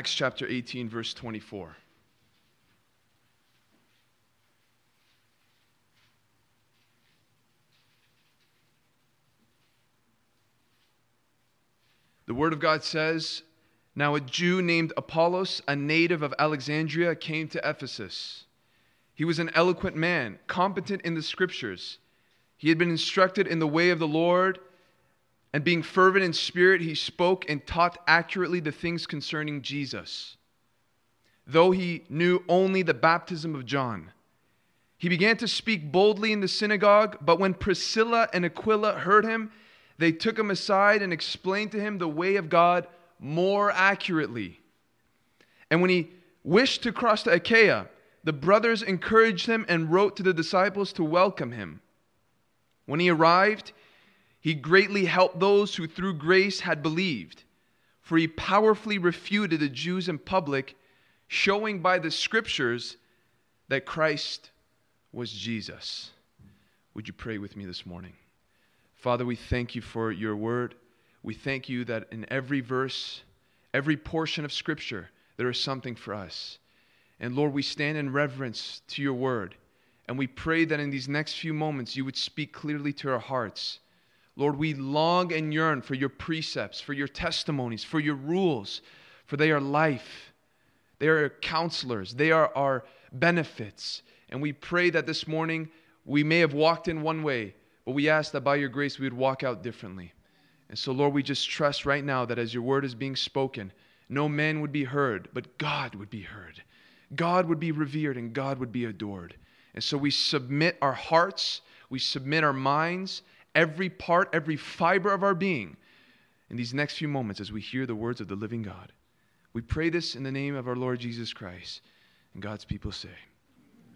Acts chapter 18, verse 24. The Word of God says, Now a Jew named Apollos, a native of Alexandria, came to Ephesus. He was an eloquent man, competent in the Scriptures. He had been instructed in the way of the Lord and being fervent in spirit, he spoke and taught accurately the things concerning Jesus, though he knew only the baptism of John. He began to speak boldly in the synagogue, but when Priscilla and Aquila heard him, they took him aside and explained to him the way of God more accurately. And when he wished to cross to Achaia, the brothers encouraged him and wrote to the disciples to welcome him. When he arrived, he greatly helped those who through grace had believed, for he powerfully refuted the Jews in public, showing by the scriptures that Christ was Jesus. Would you pray with me this morning? Father, we thank you for your word. We thank you that in every verse, every portion of scripture, there is something for us. And Lord, we stand in reverence to your word. And we pray that in these next few moments, you would speak clearly to our hearts Lord, we long and yearn for your precepts, for your testimonies, for your rules, for they are life. They are counselors, they are our benefits. And we pray that this morning we may have walked in one way, but we ask that by your grace we would walk out differently. And so, Lord, we just trust right now that as your word is being spoken, no man would be heard, but God would be heard. God would be revered and God would be adored. And so we submit our hearts, we submit our minds, every part, every fiber of our being in these next few moments as we hear the words of the living God. We pray this in the name of our Lord Jesus Christ. And God's people say,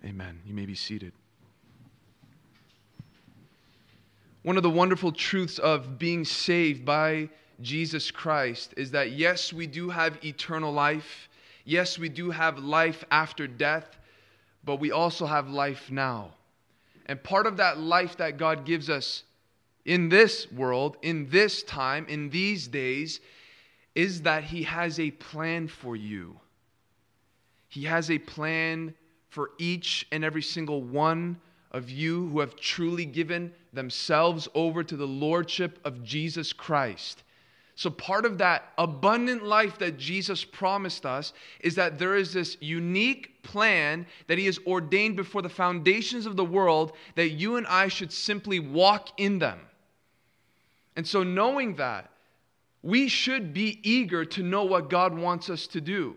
Amen. You may be seated. One of the wonderful truths of being saved by Jesus Christ is that yes, we do have eternal life. Yes, we do have life after death, but we also have life now. And part of that life that God gives us in this world, in this time, in these days, is that He has a plan for you. He has a plan for each and every single one of you who have truly given themselves over to the Lordship of Jesus Christ. So, part of that abundant life that Jesus promised us is that there is this unique plan that He has ordained before the foundations of the world that you and I should simply walk in them. And so, knowing that, we should be eager to know what God wants us to do.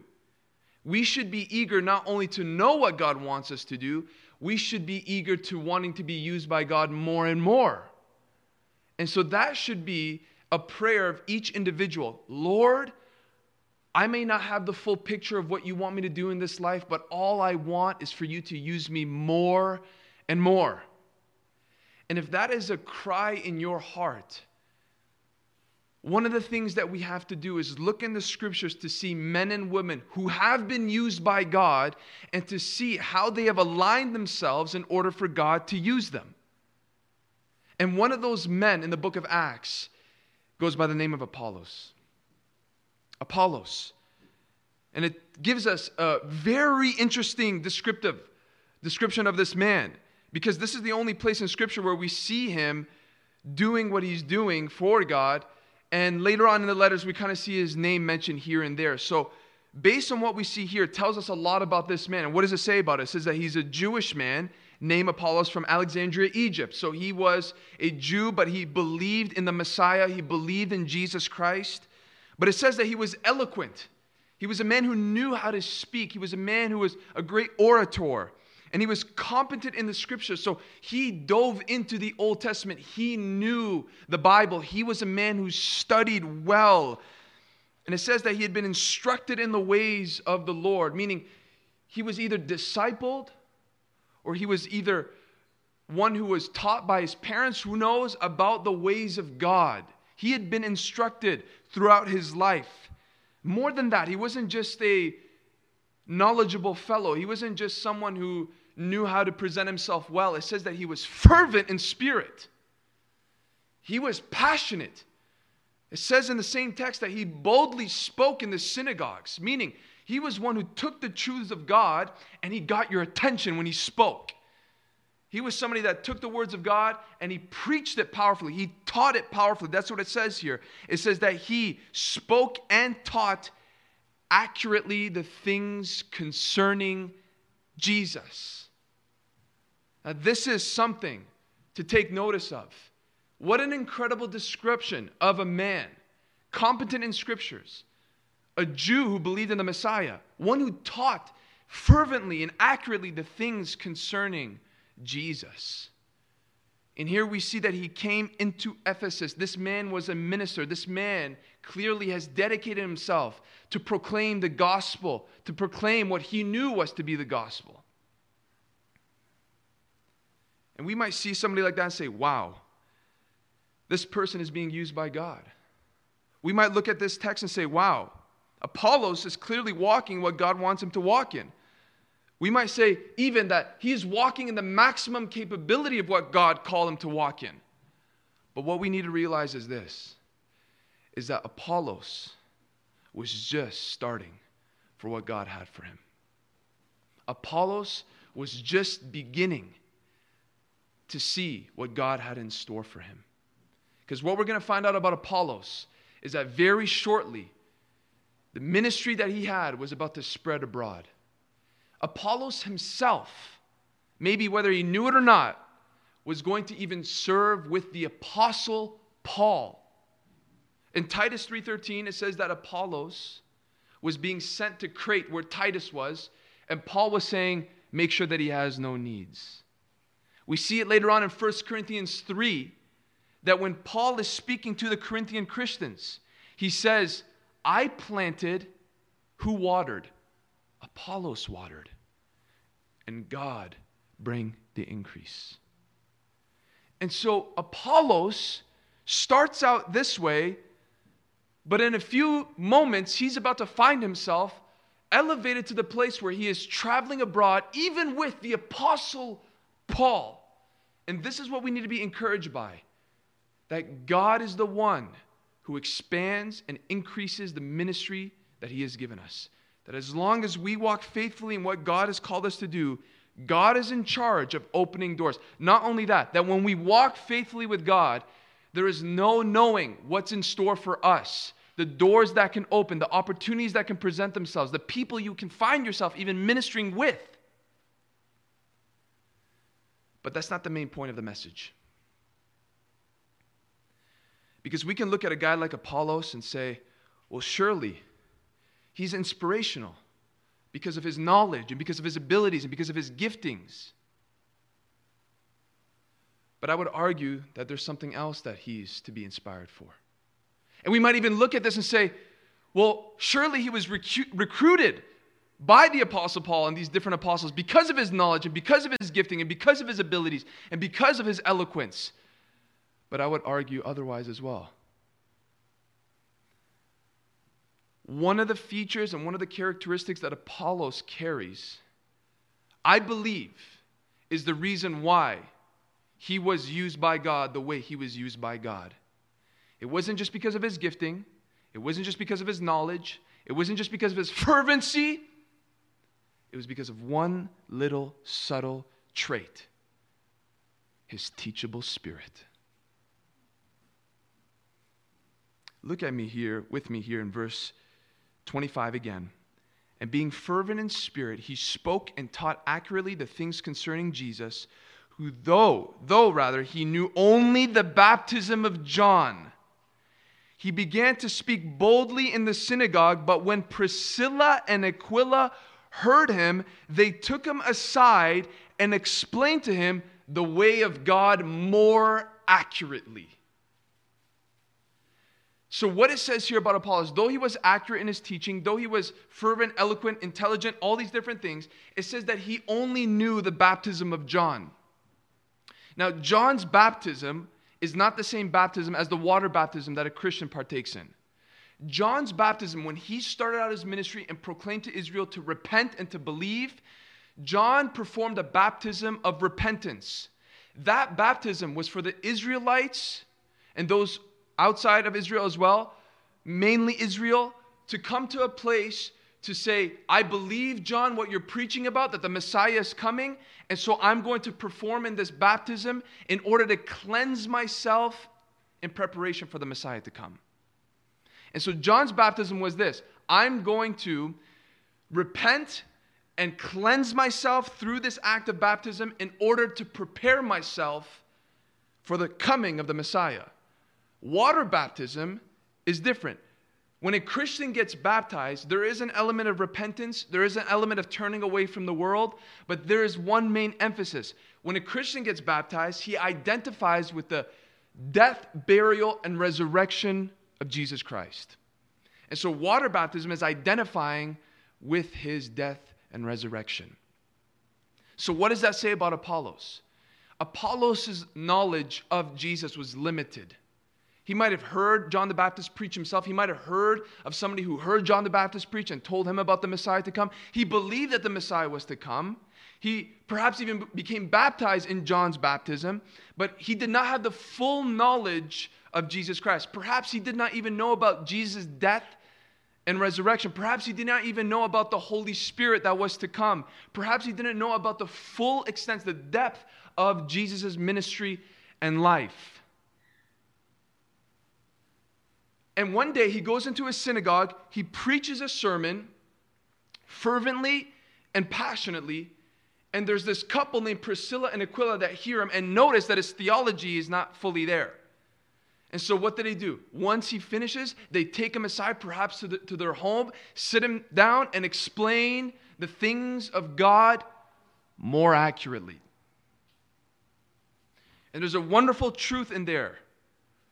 We should be eager not only to know what God wants us to do, we should be eager to wanting to be used by God more and more. And so that should be a prayer of each individual Lord, I may not have the full picture of what you want me to do in this life, but all I want is for you to use me more and more. And if that is a cry in your heart, one of the things that we have to do is look in the scriptures to see men and women who have been used by God and to see how they have aligned themselves in order for God to use them. And one of those men in the book of Acts goes by the name of Apollos. Apollos. And it gives us a very interesting descriptive description of this man because this is the only place in scripture where we see him doing what he's doing for God and later on in the letters, we kind of see his name mentioned here and there. So, based on what we see here, it tells us a lot about this man. And what does it say about it? It says that he's a Jewish man named Apollos from Alexandria, Egypt. So, he was a Jew, but he believed in the Messiah, he believed in Jesus Christ. But it says that he was eloquent. He was a man who knew how to speak, he was a man who was a great orator and he was competent in the scriptures. So he dove into the Old Testament. He knew the Bible. He was a man who studied well. And it says that he had been instructed in the ways of the Lord, meaning he was either discipled or he was either one who was taught by his parents who knows about the ways of God. He had been instructed throughout his life. More than that, he wasn't just a knowledgeable fellow. He wasn't just someone who knew how to present himself well. It says that he was fervent in spirit, he was passionate. It says in the same text that he boldly spoke in the synagogues, meaning he was one who took the truths of God and he got your attention when he spoke. He was somebody that took the words of God and he preached it powerfully. He taught it powerfully. That's what it says here. It says that he spoke and taught accurately the things concerning Jesus. Now, this is something to take notice of. What an incredible description of a man, competent in scriptures, a Jew who believed in the Messiah, one who taught fervently and accurately the things concerning Jesus. And here we see that he came into Ephesus. This man was a minister. This man clearly has dedicated himself to proclaim the gospel, to proclaim what he knew was to be the gospel. And we might see somebody like that and say, wow, this person is being used by God. We might look at this text and say, wow, Apollos is clearly walking what God wants him to walk in. We might say even that he's walking in the maximum capability of what God called him to walk in. But what we need to realize is this is that Apollos was just starting for what God had for him. Apollos was just beginning to see what God had in store for him. Because what we're going to find out about Apollos is that very shortly, the ministry that he had was about to spread abroad. Apollos himself, maybe whether he knew it or not, was going to even serve with the apostle Paul. In Titus 3:13 it says that Apollos was being sent to Crete where Titus was, and Paul was saying, "Make sure that he has no needs." We see it later on in 1 Corinthians 3 that when Paul is speaking to the Corinthian Christians, he says, I planted, who watered? Apollos watered, and God bring the increase. And so Apollos starts out this way, but in a few moments, he's about to find himself elevated to the place where he is traveling abroad, even with the apostle Paul. And this is what we need to be encouraged by that God is the one who expands and increases the ministry that he has given us. That as long as we walk faithfully in what God has called us to do, God is in charge of opening doors. Not only that, that when we walk faithfully with God, there is no knowing what's in store for us. The doors that can open, the opportunities that can present themselves, the people you can find yourself even ministering with. But that's not the main point of the message. Because we can look at a guy like Apollos and say, well, surely He's inspirational because of his knowledge and because of his abilities and because of his giftings. But I would argue that there's something else that he's to be inspired for. And we might even look at this and say, well, surely he was recu- recruited by the Apostle Paul and these different apostles because of his knowledge and because of his gifting and because of his abilities and because of his eloquence. But I would argue otherwise as well. one of the features and one of the characteristics that Apollos carries, I believe, is the reason why he was used by God the way he was used by God. It wasn't just because of his gifting, it wasn't just because of his knowledge, it wasn't just because of his fervency, it was because of one little subtle trait his teachable spirit. Look at me here, with me here in verse 25 again. And being fervent in spirit, he spoke and taught accurately the things concerning Jesus, who though, though rather, he knew only the baptism of John, he began to speak boldly in the synagogue. But when Priscilla and Aquila heard him, they took him aside and explained to him the way of God more accurately. So, what it says here about Apollos, though he was accurate in his teaching, though he was fervent, eloquent, intelligent, all these different things, it says that he only knew the baptism of John. Now, John's baptism is not the same baptism as the water baptism that a Christian partakes in. John's baptism, when he started out his ministry and proclaimed to Israel to repent and to believe, John performed a baptism of repentance. That baptism was for the Israelites and those outside of Israel as well, mainly Israel, to come to a place to say, I believe, John, what you're preaching about, that the Messiah is coming, and so I'm going to perform in this baptism in order to cleanse myself in preparation for the Messiah to come. And so John's baptism was this I'm going to repent and cleanse myself through this act of baptism in order to prepare myself for the coming of the Messiah. Water baptism is different. When a Christian gets baptized, there is an element of repentance, there is an element of turning away from the world, but there is one main emphasis. When a Christian gets baptized, he identifies with the death, burial, and resurrection of Jesus Christ. And so, water baptism is identifying with his death and resurrection. So, what does that say about Apollos? Apollos' knowledge of Jesus was limited. He might have heard John the Baptist preach himself. He might have heard of somebody who heard John the Baptist preach and told him about the Messiah to come. He believed that the Messiah was to come. He perhaps even became baptized in John's baptism, but he did not have the full knowledge of Jesus Christ. Perhaps he did not even know about Jesus' death and resurrection. Perhaps he did not even know about the Holy Spirit that was to come. Perhaps he didn't know about the full extent, the depth of Jesus' ministry and life. And one day he goes into a synagogue, he preaches a sermon fervently and passionately. And there's this couple named Priscilla and Aquila that hear him and notice that his theology is not fully there. And so, what did they do? Once he finishes, they take him aside, perhaps to, the, to their home, sit him down, and explain the things of God more accurately. And there's a wonderful truth in there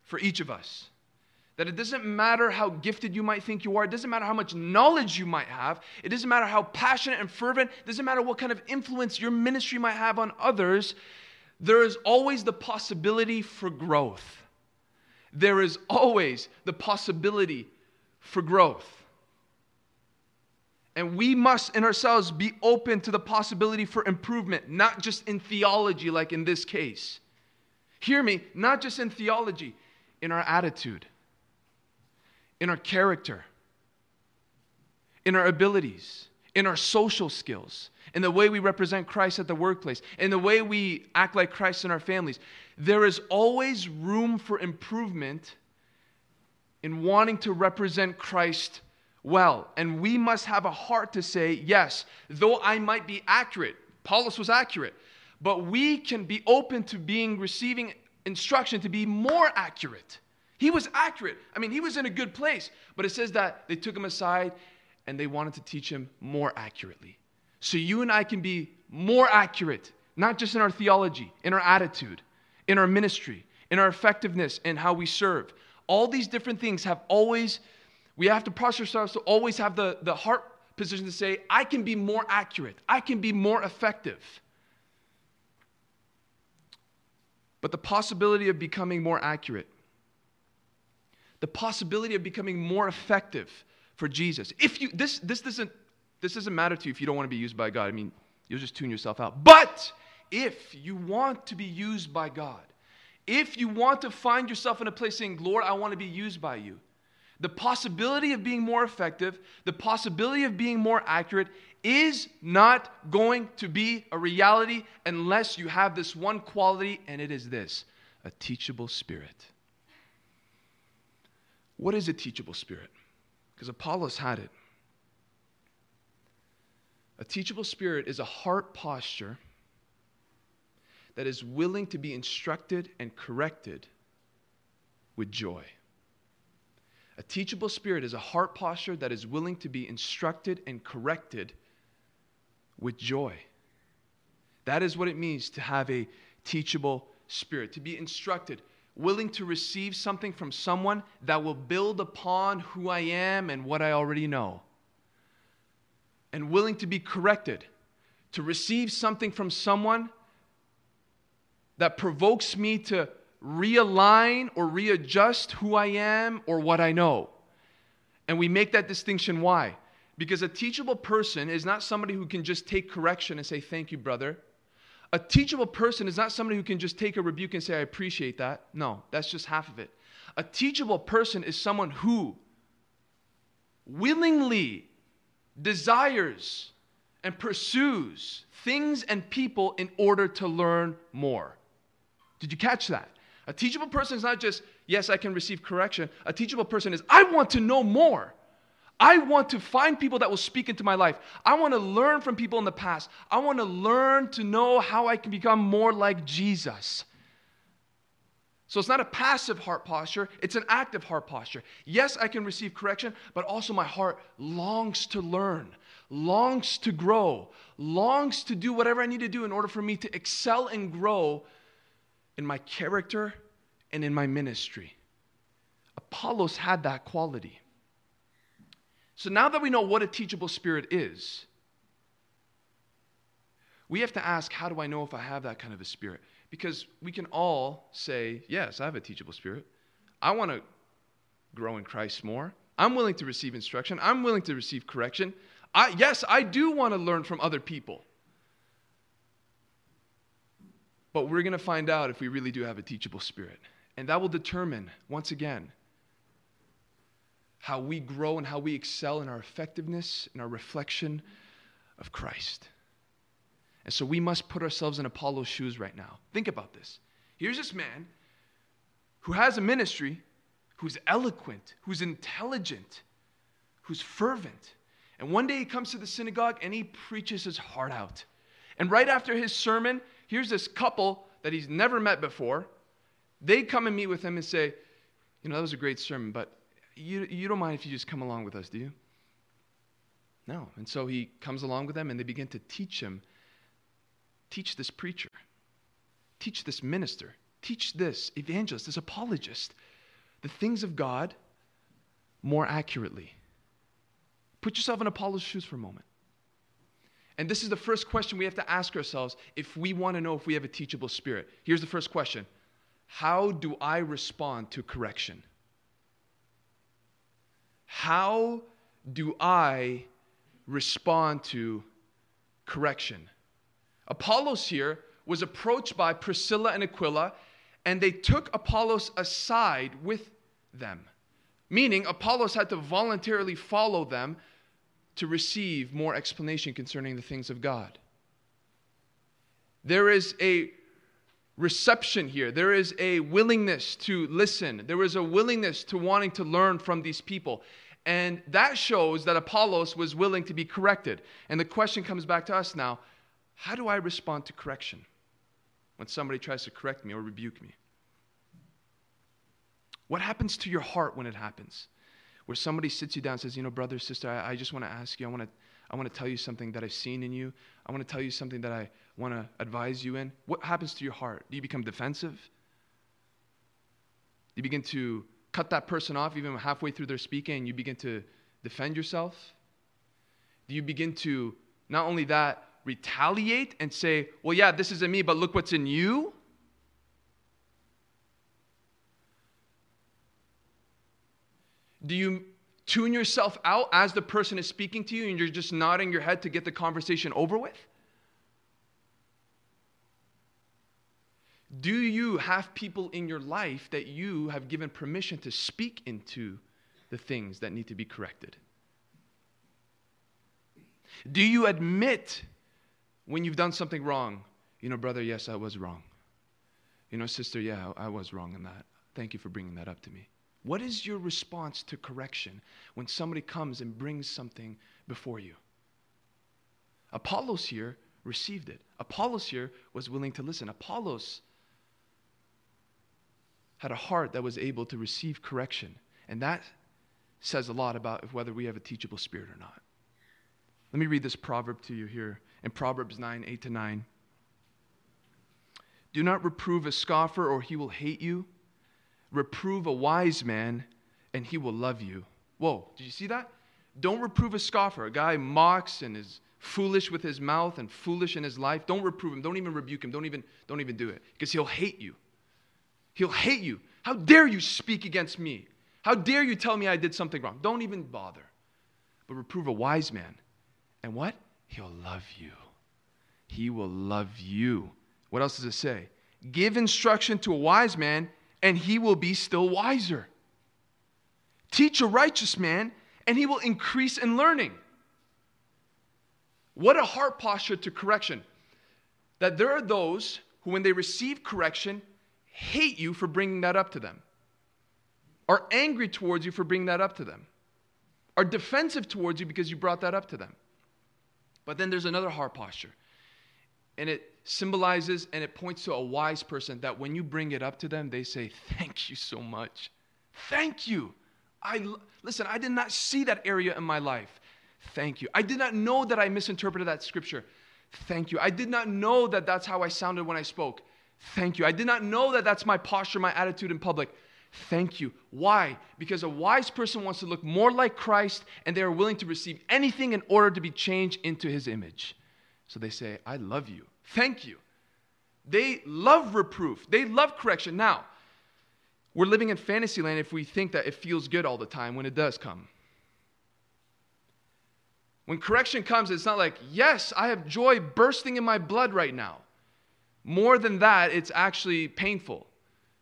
for each of us. That it doesn't matter how gifted you might think you are, it doesn't matter how much knowledge you might have, it doesn't matter how passionate and fervent, it doesn't matter what kind of influence your ministry might have on others, there is always the possibility for growth. There is always the possibility for growth. And we must in ourselves be open to the possibility for improvement, not just in theology, like in this case. Hear me, not just in theology, in our attitude in our character, in our abilities, in our social skills, in the way we represent Christ at the workplace, in the way we act like Christ in our families. There is always room for improvement in wanting to represent Christ well. And we must have a heart to say, yes, though I might be accurate, Apollos was accurate, but we can be open to being receiving instruction to be more accurate he was accurate. I mean, he was in a good place. But it says that they took him aside and they wanted to teach him more accurately. So you and I can be more accurate, not just in our theology, in our attitude, in our ministry, in our effectiveness, in how we serve. All these different things have always, we have to posture ourselves to always have the, the heart position to say, I can be more accurate, I can be more effective. But the possibility of becoming more accurate the possibility of becoming more effective for Jesus. If you this this doesn't this doesn't matter to you if you don't want to be used by God. I mean, you'll just tune yourself out. But if you want to be used by God, if you want to find yourself in a place saying, Lord, I want to be used by you, the possibility of being more effective, the possibility of being more accurate is not going to be a reality unless you have this one quality, and it is this a teachable spirit. What is a teachable spirit? Because Apollos had it. A teachable spirit is a heart posture that is willing to be instructed and corrected with joy. A teachable spirit is a heart posture that is willing to be instructed and corrected with joy. That is what it means to have a teachable spirit, to be instructed willing to receive something from someone that will build upon who I am and what I already know. And willing to be corrected, to receive something from someone that provokes me to realign or readjust who I am or what I know. And we make that distinction why? Because a teachable person is not somebody who can just take correction and say, Thank you, brother. A teachable person is not somebody who can just take a rebuke and say, I appreciate that. No, that's just half of it. A teachable person is someone who willingly desires and pursues things and people in order to learn more. Did you catch that? A teachable person is not just, yes, I can receive correction. A teachable person is, I want to know more. I want to find people that will speak into my life. I want to learn from people in the past. I want to learn to know how I can become more like Jesus. So it's not a passive heart posture, it's an active heart posture. Yes, I can receive correction, but also my heart longs to learn, longs to grow, longs to do whatever I need to do in order for me to excel and grow in my character and in my ministry. Apollos had that quality. So now that we know what a teachable spirit is, we have to ask how do I know if I have that kind of a spirit? Because we can all say, yes, I have a teachable spirit. I want to grow in Christ more. I'm willing to receive instruction. I'm willing to receive correction. I, yes, I do want to learn from other people. But we're going to find out if we really do have a teachable spirit. And that will determine, once again, how we grow and how we excel in our effectiveness and our reflection of Christ. And so we must put ourselves in Apollos' shoes right now. Think about this. Here's this man who has a ministry, who's eloquent, who's intelligent, who's fervent. And one day he comes to the synagogue and he preaches his heart out. And right after his sermon, here's this couple that he's never met before. They come and meet with him and say, You know, that was a great sermon, but you, you don't mind if you just come along with us, do you? No. And so he comes along with them and they begin to teach him Teach this preacher, teach this minister, teach this evangelist, this apologist, the things of God more accurately. Put yourself in Apollos' shoes for a moment. And this is the first question we have to ask ourselves if we want to know if we have a teachable spirit. Here's the first question How do I respond to correction? How do I respond to correction? Apollos here was approached by Priscilla and Aquila, and they took Apollos aside with them. Meaning, Apollos had to voluntarily follow them to receive more explanation concerning the things of God. There is a reception here. There is a willingness to listen. There is a willingness to wanting to learn from these people. And that shows that Apollos was willing to be corrected. And the question comes back to us now how do I respond to correction when somebody tries to correct me or rebuke me? What happens to your heart when it happens? Where somebody sits you down and says, You know, brother, sister, I, I just want to ask you, I want to. I want to tell you something that I've seen in you. I want to tell you something that I want to advise you in. What happens to your heart? Do you become defensive? Do you begin to cut that person off even halfway through their speaking and you begin to defend yourself? Do you begin to, not only that, retaliate and say, well, yeah, this isn't me, but look what's in you? Do you tune yourself out as the person is speaking to you and you're just nodding your head to get the conversation over with? Do you have people in your life that you have given permission to speak into the things that need to be corrected? Do you admit when you've done something wrong, you know, brother, yes, I was wrong. You know, sister, yeah, I was wrong in that. Thank you for bringing that up to me. What is your response to correction when somebody comes and brings something before you? Apollos here received it. Apollos here was willing to listen. Apollos had a heart that was able to receive correction. And that says a lot about whether we have a teachable spirit or not. Let me read this proverb to you here in Proverbs 9 8 to 9. Do not reprove a scoffer, or he will hate you. Reprove a wise man, and he will love you. Whoa, did you see that? Don't reprove a scoffer, a guy mocks and is foolish with his mouth and foolish in his life. Don't reprove him. Don't even rebuke him. Don't even, don't even do it because he'll hate you. He'll hate you. How dare you speak against me? How dare you tell me I did something wrong? Don't even bother. but reprove a wise man. And what? He'll love you. He will love you. What else does it say? Give instruction to a wise man, and he will be still wiser. Teach a righteous man, and he will increase in learning. What a heart posture to correction. That there are those who, when they receive correction, hate you for bringing that up to them, are angry towards you for bringing that up to them, are defensive towards you because you brought that up to them. But then there's another heart posture. And it symbolizes and it points to a wise person that when you bring it up to them, they say, Thank you so much. Thank you. I listen, I did not see that area in my life. Thank you. I did not know that I misinterpreted that scripture. Thank you. I did not know that that's how I sounded when I spoke. Thank you. I did not know that that's my posture, my attitude in public. Thank you. Why? Because a wise person wants to look more like Christ and they are willing to receive anything in order to be changed into his image. So they say, I love you. Thank you. They love reproof, they love correction. Now, we're living in fantasy land if we think that it feels good all the time when it does come. When correction comes, it's not like, yes, I have joy bursting in my blood right now. More than that, it's actually painful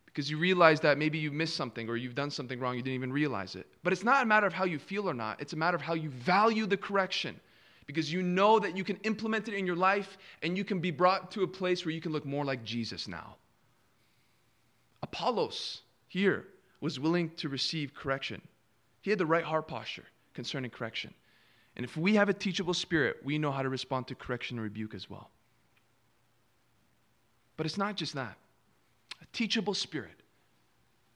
because you realize that maybe you missed something or you've done something wrong, you didn't even realize it. But it's not a matter of how you feel or not, it's a matter of how you value the correction because you know that you can implement it in your life and you can be brought to a place where you can look more like Jesus now. Apollos here was willing to receive correction, he had the right heart posture concerning correction. And if we have a teachable spirit, we know how to respond to correction and rebuke as well. But it's not just that a teachable spirit.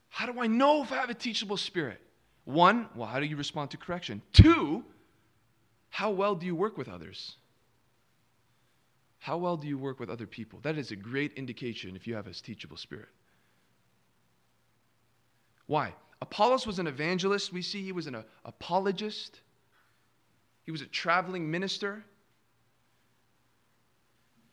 How do I know if I have a teachable spirit? One, well, how do you respond to correction? Two, how well do you work with others? How well do you work with other people? That is a great indication if you have a teachable spirit. Why? Apollos was an evangelist. We see he was an uh, apologist. He was a traveling minister.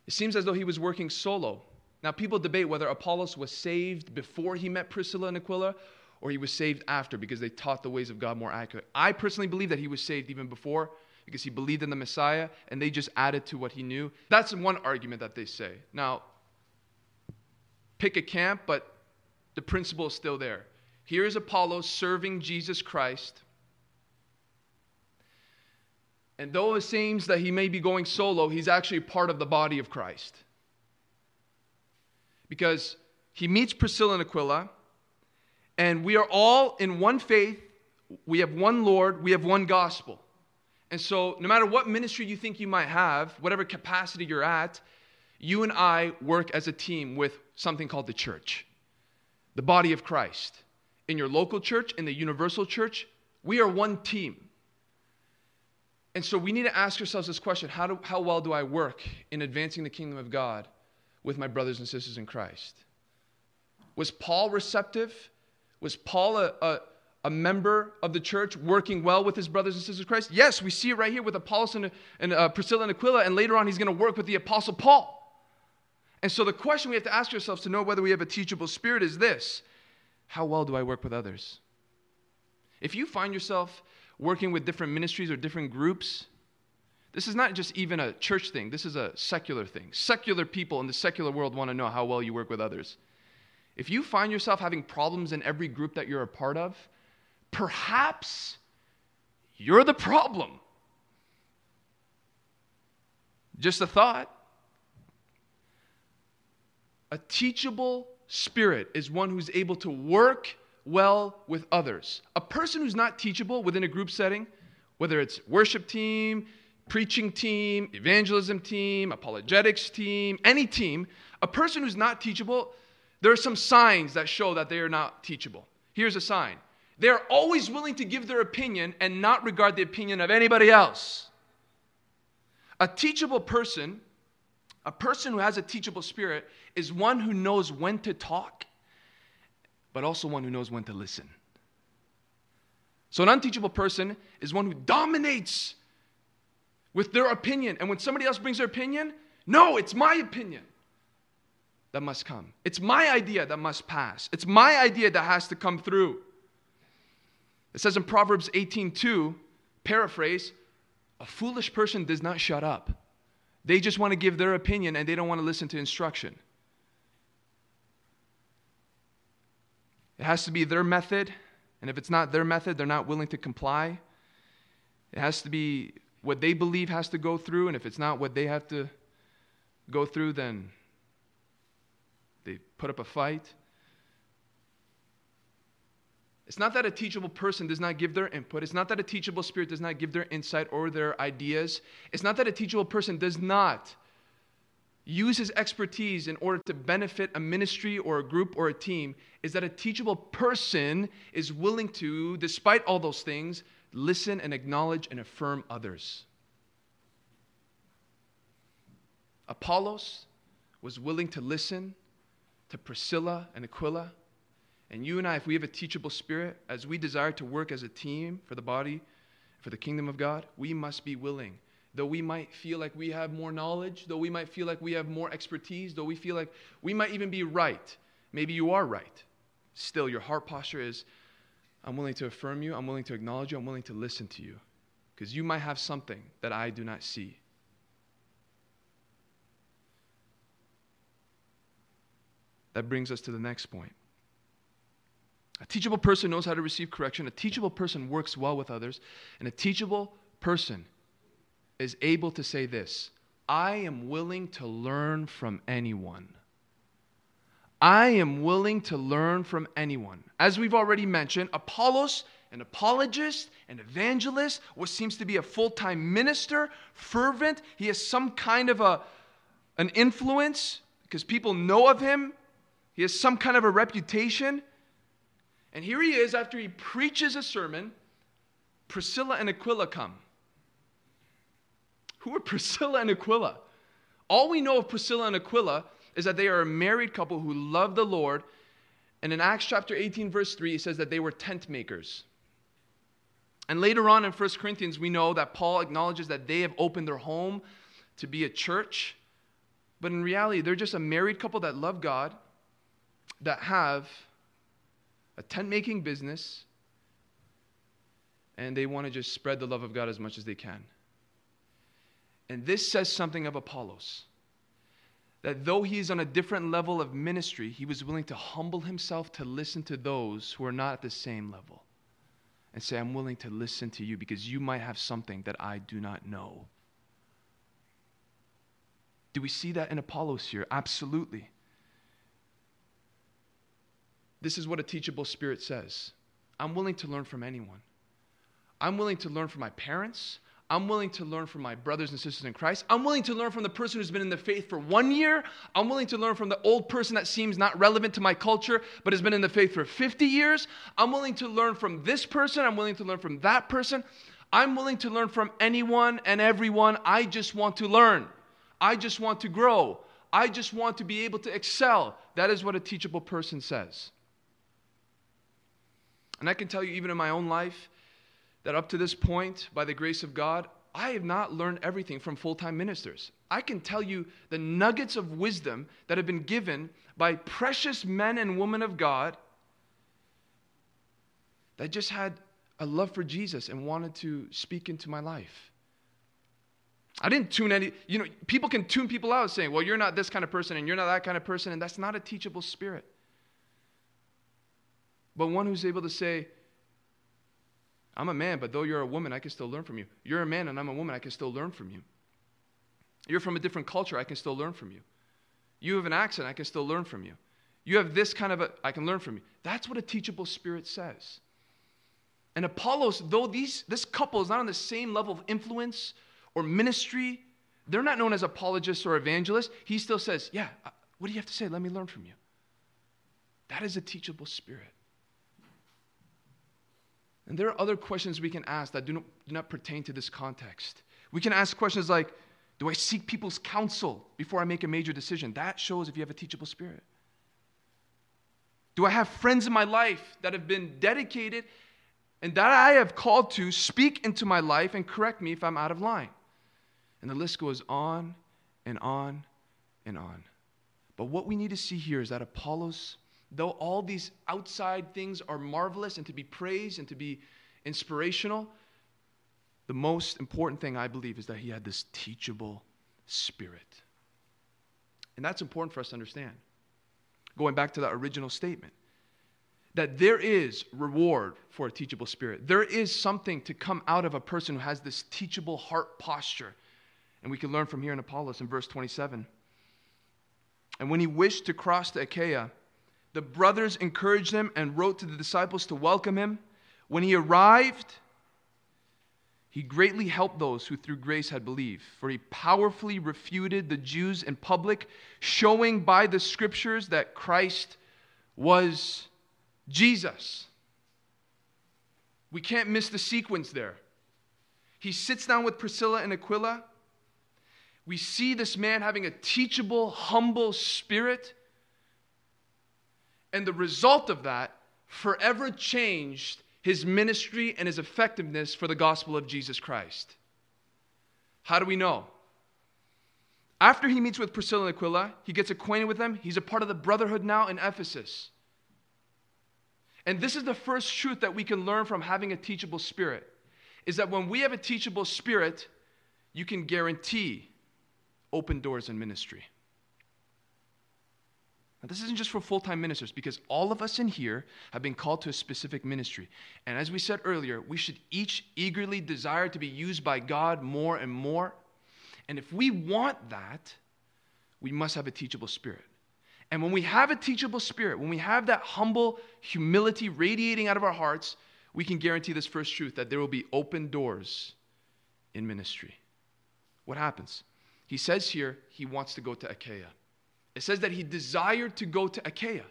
It seems as though he was working solo. Now, people debate whether Apollos was saved before he met Priscilla and Aquila or he was saved after because they taught the ways of God more accurately. I personally believe that he was saved even before because he believed in the Messiah and they just added to what he knew. That's one argument that they say. Now, pick a camp, but the principle is still there. Here is Apollos serving Jesus Christ. And though it seems that he may be going solo, he's actually part of the body of Christ because he meets Priscilla and Aquila, and we are all in one faith. We have one Lord, we have one gospel. And so, no matter what ministry you think you might have, whatever capacity you're at, you and I work as a team with something called the church, the body of Christ. In your local church, in the universal church, we are one team. And so we need to ask ourselves this question how, do, how well do I work in advancing the kingdom of God? With my brothers and sisters in Christ? Was Paul receptive? Was Paul a, a, a, member of the church working well with his brothers and sisters in Christ? Yes, we see it right here with Apollos and, and uh, Priscilla and Aquila, and later on he's going to work with the Apostle Paul. And so the question we have to ask ourselves to know whether we have a teachable spirit is this How well do I work with others? If you find yourself working with different ministries or different groups, this is not just even a church thing, this is a secular thing. Secular people in the secular world want to know how well you work with others. If you find yourself having problems in every group that you're a part of, perhaps you're the problem. Just a thought. A teachable spirit is one who's able to work well with others. A person who's not teachable within a group setting, whether it's worship team, preaching team, evangelism team, apologetics team, any team, a person who's not teachable, there are some signs that show that they are not teachable. Here's a sign they're always willing to give their opinion and not regard the opinion of anybody else. A teachable person, a person who has a teachable spirit, is one who knows when to talk, but also one who knows when to listen. So, an unteachable person is one who dominates with their opinion. And when somebody else brings their opinion, no, it's my opinion that must come. It's my idea that must pass. It's my idea that has to come through. It says in Proverbs 18:2, Paraphrase a foolish person does not shut up. They just want to give their opinion and they don't want to listen to instruction. It has to be their method, and if it's not their method, they're not willing to comply. It has to be what they believe has to go through, and if it's not what they have to go through, then they put up a fight. It's not that a teachable person does not give their input. It's not that a teachable spirit does not give their insight or their ideas. It's not that a teachable person does not use his expertise in order to benefit a ministry or a group or a team. Is that a teachable person is willing to, despite all those things, listen and acknowledge and affirm others. Apollos was willing to listen to Priscilla and Aquila and you and I, if we have a teachable spirit, as we desire to work as a team for the body, for the kingdom of God, we must be willing. Though we might feel like we have more knowledge, though we might feel like we have more expertise, though we feel like we might even be right, maybe you are right. Still, your heart posture is I'm willing to affirm you, I'm willing to acknowledge you, I'm willing to listen to you. Because you might have something that I do not see. That brings us to the next point. A teachable person knows how to receive correction. A teachable person works well with others. And a teachable person is able to say this I am willing to learn from anyone. I am willing to learn from anyone. As we've already mentioned, Apollos, an apologist, an evangelist, what seems to be a full time minister, fervent. He has some kind of a, an influence because people know of him. He has some kind of a reputation. And here he is after he preaches a sermon. Priscilla and Aquila come. Who are Priscilla and Aquila? All we know of Priscilla and Aquila is that they are a married couple who love the Lord. And in Acts chapter 18, verse 3, it says that they were tent makers. And later on in 1 Corinthians, we know that Paul acknowledges that they have opened their home to be a church. But in reality, they're just a married couple that love God, that have a tent making business, and they want to just spread the love of God as much as they can. And this says something of Apollos that though he is on a different level of ministry, he was willing to humble himself to listen to those who are not at the same level and say, I'm willing to listen to you because you might have something that I do not know. Do we see that in Apollos here? Absolutely. This is what a teachable spirit says I'm willing to learn from anyone. I'm willing to learn from my parents. I'm willing to learn from my brothers and sisters in Christ. I'm willing to learn from the person who's been in the faith for one year. I'm willing to learn from the old person that seems not relevant to my culture, but has been in the faith for 50 years. I'm willing to learn from this person. I'm willing to learn from that person. I'm willing to learn from anyone and everyone. I just want to learn. I just want to grow. I just want to be able to excel. That is what a teachable person says. And I can tell you, even in my own life, that up to this point, by the grace of God, I have not learned everything from full time ministers. I can tell you the nuggets of wisdom that have been given by precious men and women of God that just had a love for Jesus and wanted to speak into my life. I didn't tune any, you know, people can tune people out saying, well, you're not this kind of person and you're not that kind of person, and that's not a teachable spirit but one who's able to say, I'm a man, but though you're a woman, I can still learn from you. You're a man and I'm a woman, I can still learn from you. You're from a different culture, I can still learn from you. You have an accent, I can still learn from you. You have this kind of a, I can learn from you. That's what a teachable spirit says. And Apollos, though these, this couple is not on the same level of influence or ministry, they're not known as apologists or evangelists. He still says, Yeah, uh, what do you have to say? Let me learn from you. That is a teachable spirit. And there are other questions we can ask that do not, do not pertain to this context. We can ask questions like Do I seek people's counsel before I make a major decision? That shows if you have a teachable spirit. Do I have friends in my life that have been dedicated and that I have called to speak into my life and correct me if I'm out of line? And the list goes on and on and on. But what we need to see here is that Apollos though all these outside things are marvelous and to be praised and to be inspirational, the most important thing I believe is that he had this teachable spirit. And that's important for us to understand. Going back to that original statement that there is reward for a teachable spirit. There is something to come out of a person who has this teachable heart posture. And we can learn from here in Apollos in verse 27. And when he wished to cross to Achaia, the brothers encouraged him and wrote to the disciples to welcome him. When he arrived, he greatly helped those who through grace had believed, for he powerfully refuted the Jews in public, showing by the scriptures that Christ was Jesus. We can't miss the sequence there. He sits down with Priscilla and Aquila. We see this man having a teachable, humble spirit. And the result of that forever changed his ministry and his effectiveness for the gospel of Jesus Christ. How do we know? After he meets with Priscilla and Aquila, he gets acquainted with them. He's a part of the brotherhood now in Ephesus. And this is the first truth that we can learn from having a teachable spirit is that when we have a teachable spirit, you can guarantee open doors in ministry. Now, this isn't just for full time ministers because all of us in here have been called to a specific ministry. And as we said earlier, we should each eagerly desire to be used by God more and more. And if we want that, we must have a teachable spirit. And when we have a teachable spirit, when we have that humble humility radiating out of our hearts, we can guarantee this first truth that there will be open doors in ministry. What happens? He says here he wants to go to Achaia. It says that he desired to go to Achaia.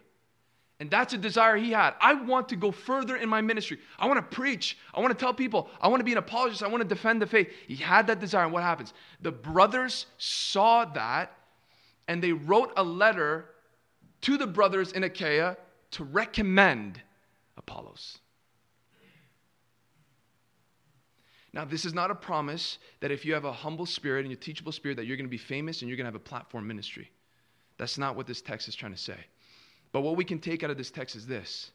And that's a desire he had. I want to go further in my ministry. I want to preach. I want to tell people. I want to be an apologist. I want to defend the faith. He had that desire. And what happens? The brothers saw that and they wrote a letter to the brothers in Achaia to recommend Apollos. Now, this is not a promise that if you have a humble spirit and a teachable spirit that you're going to be famous and you're going to have a platform ministry. That's not what this text is trying to say. But what we can take out of this text is this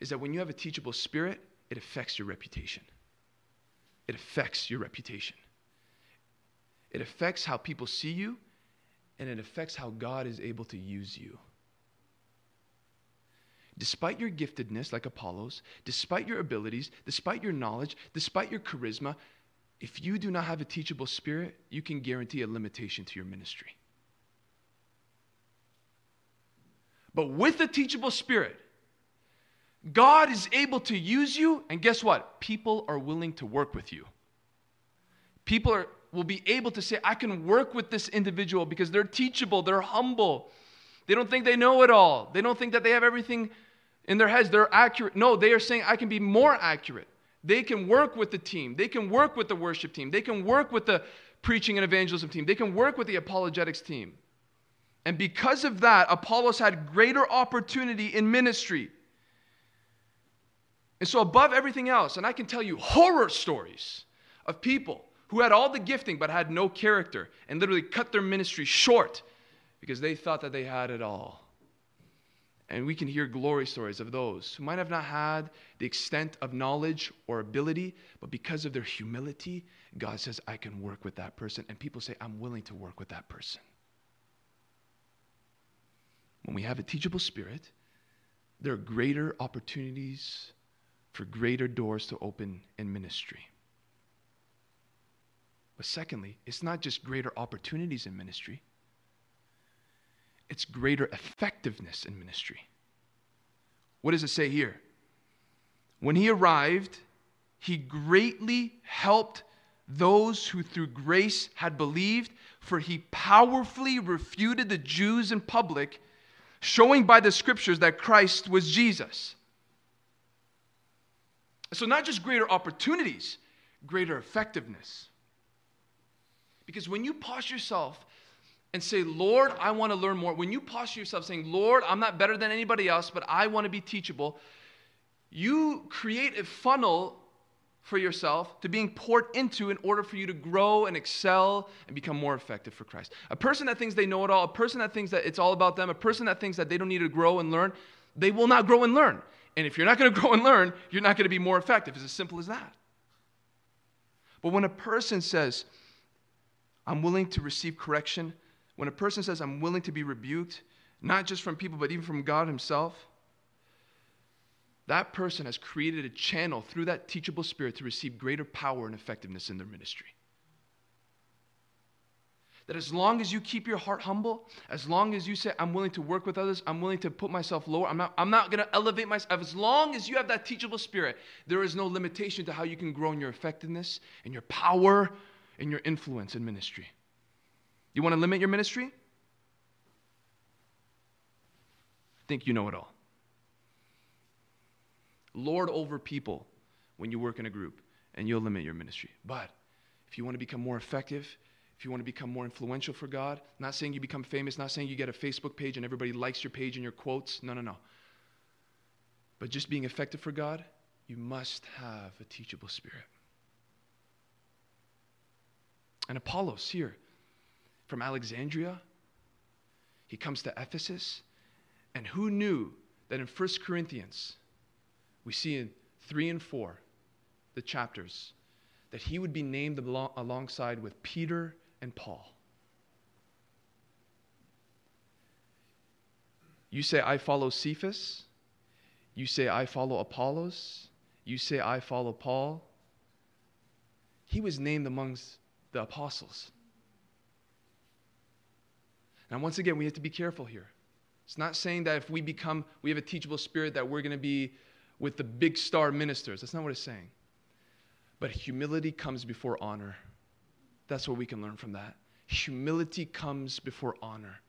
is that when you have a teachable spirit, it affects your reputation. It affects your reputation. It affects how people see you, and it affects how God is able to use you despite your giftedness, like Apollos, despite your abilities, despite your knowledge, despite your charisma, if you do not have a teachable spirit, you can guarantee a limitation to your ministry. But with a teachable spirit, God is able to use you, and guess what? People are willing to work with you. People are, will be able to say, I can work with this individual because they're teachable, they're humble, they don't think they know it all. They don't think that they have everything in their heads. They're accurate. No, they are saying, I can be more accurate. They can work with the team. They can work with the worship team. They can work with the preaching and evangelism team. They can work with the apologetics team. And because of that, Apollos had greater opportunity in ministry. And so, above everything else, and I can tell you horror stories of people who had all the gifting but had no character and literally cut their ministry short because they thought that they had it all. And we can hear glory stories of those who might have not had the extent of knowledge or ability, but because of their humility, God says, I can work with that person. And people say, I'm willing to work with that person. When we have a teachable spirit, there are greater opportunities for greater doors to open in ministry. But secondly, it's not just greater opportunities in ministry, it's greater effectiveness in ministry. What does it say here? When he arrived, he greatly helped those who through grace had believed, for he powerfully refuted the Jews in public, showing by the scriptures that Christ was Jesus. So, not just greater opportunities, greater effectiveness. Because when you posture yourself and say, Lord, I want to learn more, when you posture yourself saying, Lord, I'm not better than anybody else, but I want to be teachable, you create a funnel for yourself to being poured into in order for you to grow and excel and become more effective for Christ. A person that thinks they know it all, a person that thinks that it's all about them, a person that thinks that they don't need to grow and learn, they will not grow and learn. And if you're not going to grow and learn, you're not going to be more effective. It's as simple as that. But when a person says, I'm willing to receive correction, when a person says, I'm willing to be rebuked, not just from people, but even from God Himself, that person has created a channel through that teachable spirit to receive greater power and effectiveness in their ministry. That as long as you keep your heart humble, as long as you say, I'm willing to work with others, I'm willing to put myself lower, I'm not, I'm not going to elevate myself, as long as you have that teachable spirit, there is no limitation to how you can grow in your effectiveness and your power and your influence in ministry. You want to limit your ministry? Think you know it all. Lord over people when you work in a group, and you'll limit your ministry. But if you want to become more effective, if you want to become more influential for God, not saying you become famous, not saying you get a Facebook page and everybody likes your page and your quotes. No, no, no. But just being effective for God, you must have a teachable spirit. And Apollos here from Alexandria, he comes to Ephesus. And who knew that in 1 Corinthians, we see in 3 and 4, the chapters, that he would be named alongside with Peter and Paul. You say, I follow Cephas. You say, I follow Apollos. You say, I follow Paul. He was named amongst the apostles. Now, once again, we have to be careful here. It's not saying that if we become, we have a teachable spirit, that we're going to be with the big star ministers. That's not what it's saying. But humility comes before honor. That's what we can learn from that. Humility comes before honor,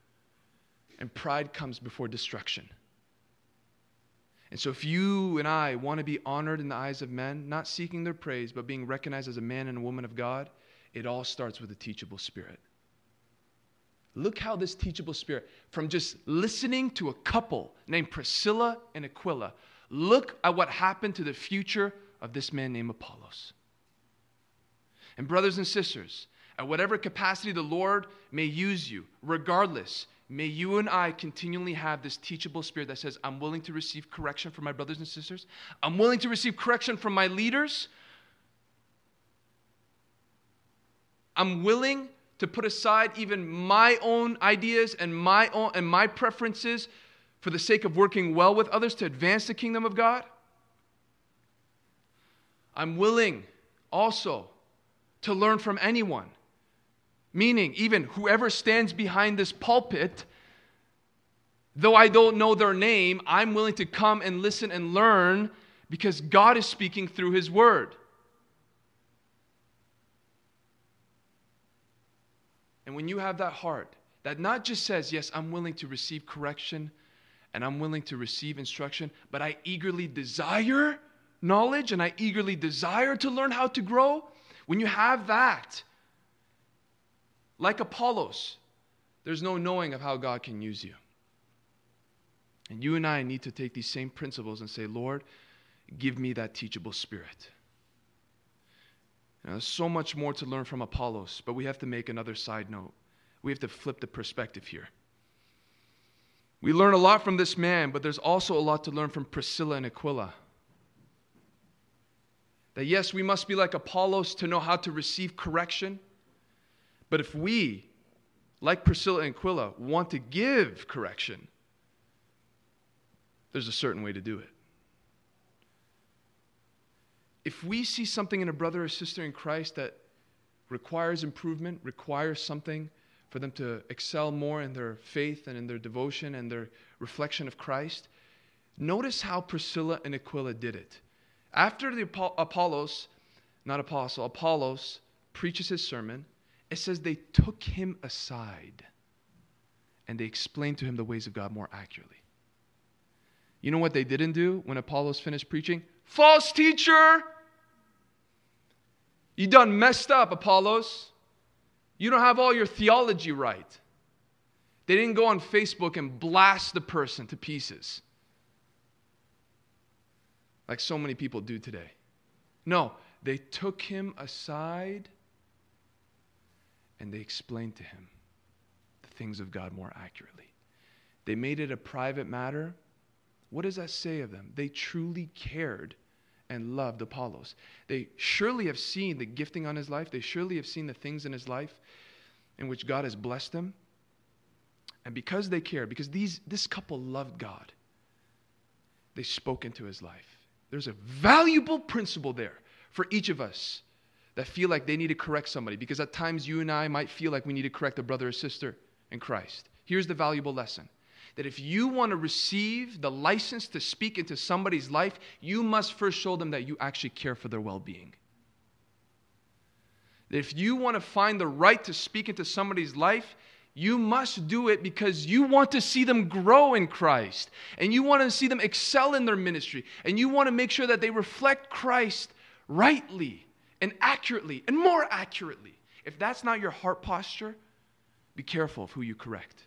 and pride comes before destruction. And so, if you and I want to be honored in the eyes of men, not seeking their praise, but being recognized as a man and a woman of God, it all starts with a teachable spirit. Look how this teachable spirit, from just listening to a couple named Priscilla and Aquila, Look at what happened to the future of this man named Apollos. And, brothers and sisters, at whatever capacity the Lord may use you, regardless, may you and I continually have this teachable spirit that says, I'm willing to receive correction from my brothers and sisters. I'm willing to receive correction from my leaders. I'm willing to put aside even my own ideas and my own and my preferences for the sake of working well with others to advance the kingdom of God. I'm willing also to learn from anyone, meaning, even whoever stands behind this pulpit, though I don't know their name, I'm willing to come and listen and learn because God is speaking through His Word. And when you have that heart that not just says, Yes, I'm willing to receive correction and I'm willing to receive instruction, but I eagerly desire knowledge and I eagerly desire to learn how to grow, when you have that, like Apollos, there's no knowing of how God can use you. And you and I need to take these same principles and say, Lord, give me that teachable spirit. Now, there's so much more to learn from Apollos, but we have to make another side note. We have to flip the perspective here. We learn a lot from this man, but there's also a lot to learn from Priscilla and Aquila. That yes, we must be like Apollos to know how to receive correction, but if we, like Priscilla and Aquila, want to give correction, there's a certain way to do it. If we see something in a brother or sister in Christ that requires improvement, requires something for them to excel more in their faith and in their devotion and their reflection of Christ. Notice how Priscilla and Aquila did it. After the Apollos, not apostle, Apollos preaches his sermon, it says they took him aside and they explained to him the ways of God more accurately. You know what they didn't do when Apollos finished preaching? False teacher! You done messed up, Apollos. You don't have all your theology right. They didn't go on Facebook and blast the person to pieces like so many people do today. No, they took him aside and they explained to him the things of God more accurately. They made it a private matter. What does that say of them? They truly cared and loved Apollos. They surely have seen the gifting on his life, they surely have seen the things in his life in which God has blessed him. And because they care, because these, this couple loved God, they spoke into his life. There's a valuable principle there for each of us that feel like they need to correct somebody, because at times you and I might feel like we need to correct a brother or sister in Christ. Here's the valuable lesson that if you want to receive the license to speak into somebody's life, you must first show them that you actually care for their well being. That if you want to find the right to speak into somebody's life, you must do it because you want to see them grow in Christ and you want to see them excel in their ministry and you want to make sure that they reflect Christ rightly and accurately and more accurately. If that's not your heart posture, be careful of who you correct.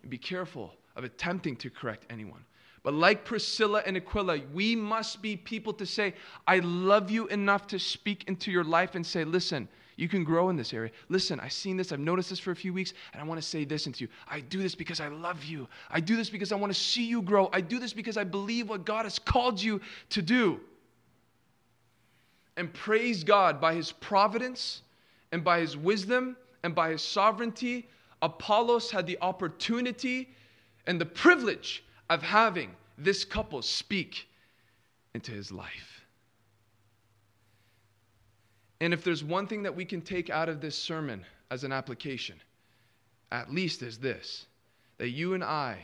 And be careful of attempting to correct anyone. But like Priscilla and Aquila, we must be people to say, I love you enough to speak into your life and say, listen, you can grow in this area. Listen, I've seen this, I've noticed this for a few weeks, and I want to say this into you. I do this because I love you. I do this because I want to see you grow. I do this because I believe what God has called you to do. And praise God by his providence and by his wisdom and by his sovereignty Apollos had the opportunity and the privilege of having this couple speak into his life. And if there's one thing that we can take out of this sermon as an application, at least is this that you and I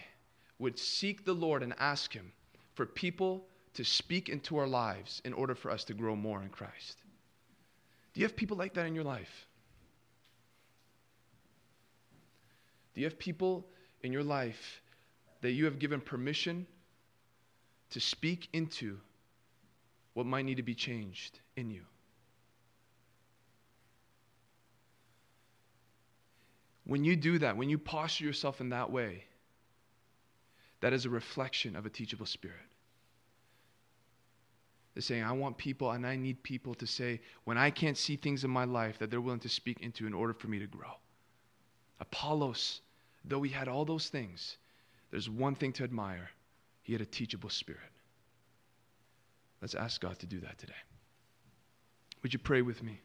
would seek the Lord and ask Him for people to speak into our lives in order for us to grow more in Christ. Do you have people like that in your life? Do you have people in your life that you have given permission to speak into what might need to be changed in you? When you do that, when you posture yourself in that way, that is a reflection of a teachable spirit. They're saying, I want people and I need people to say, when I can't see things in my life that they're willing to speak into in order for me to grow. Apollos though he had all those things, there's one thing to admire he had a teachable spirit. Let's ask God to do that today. Would you pray with me?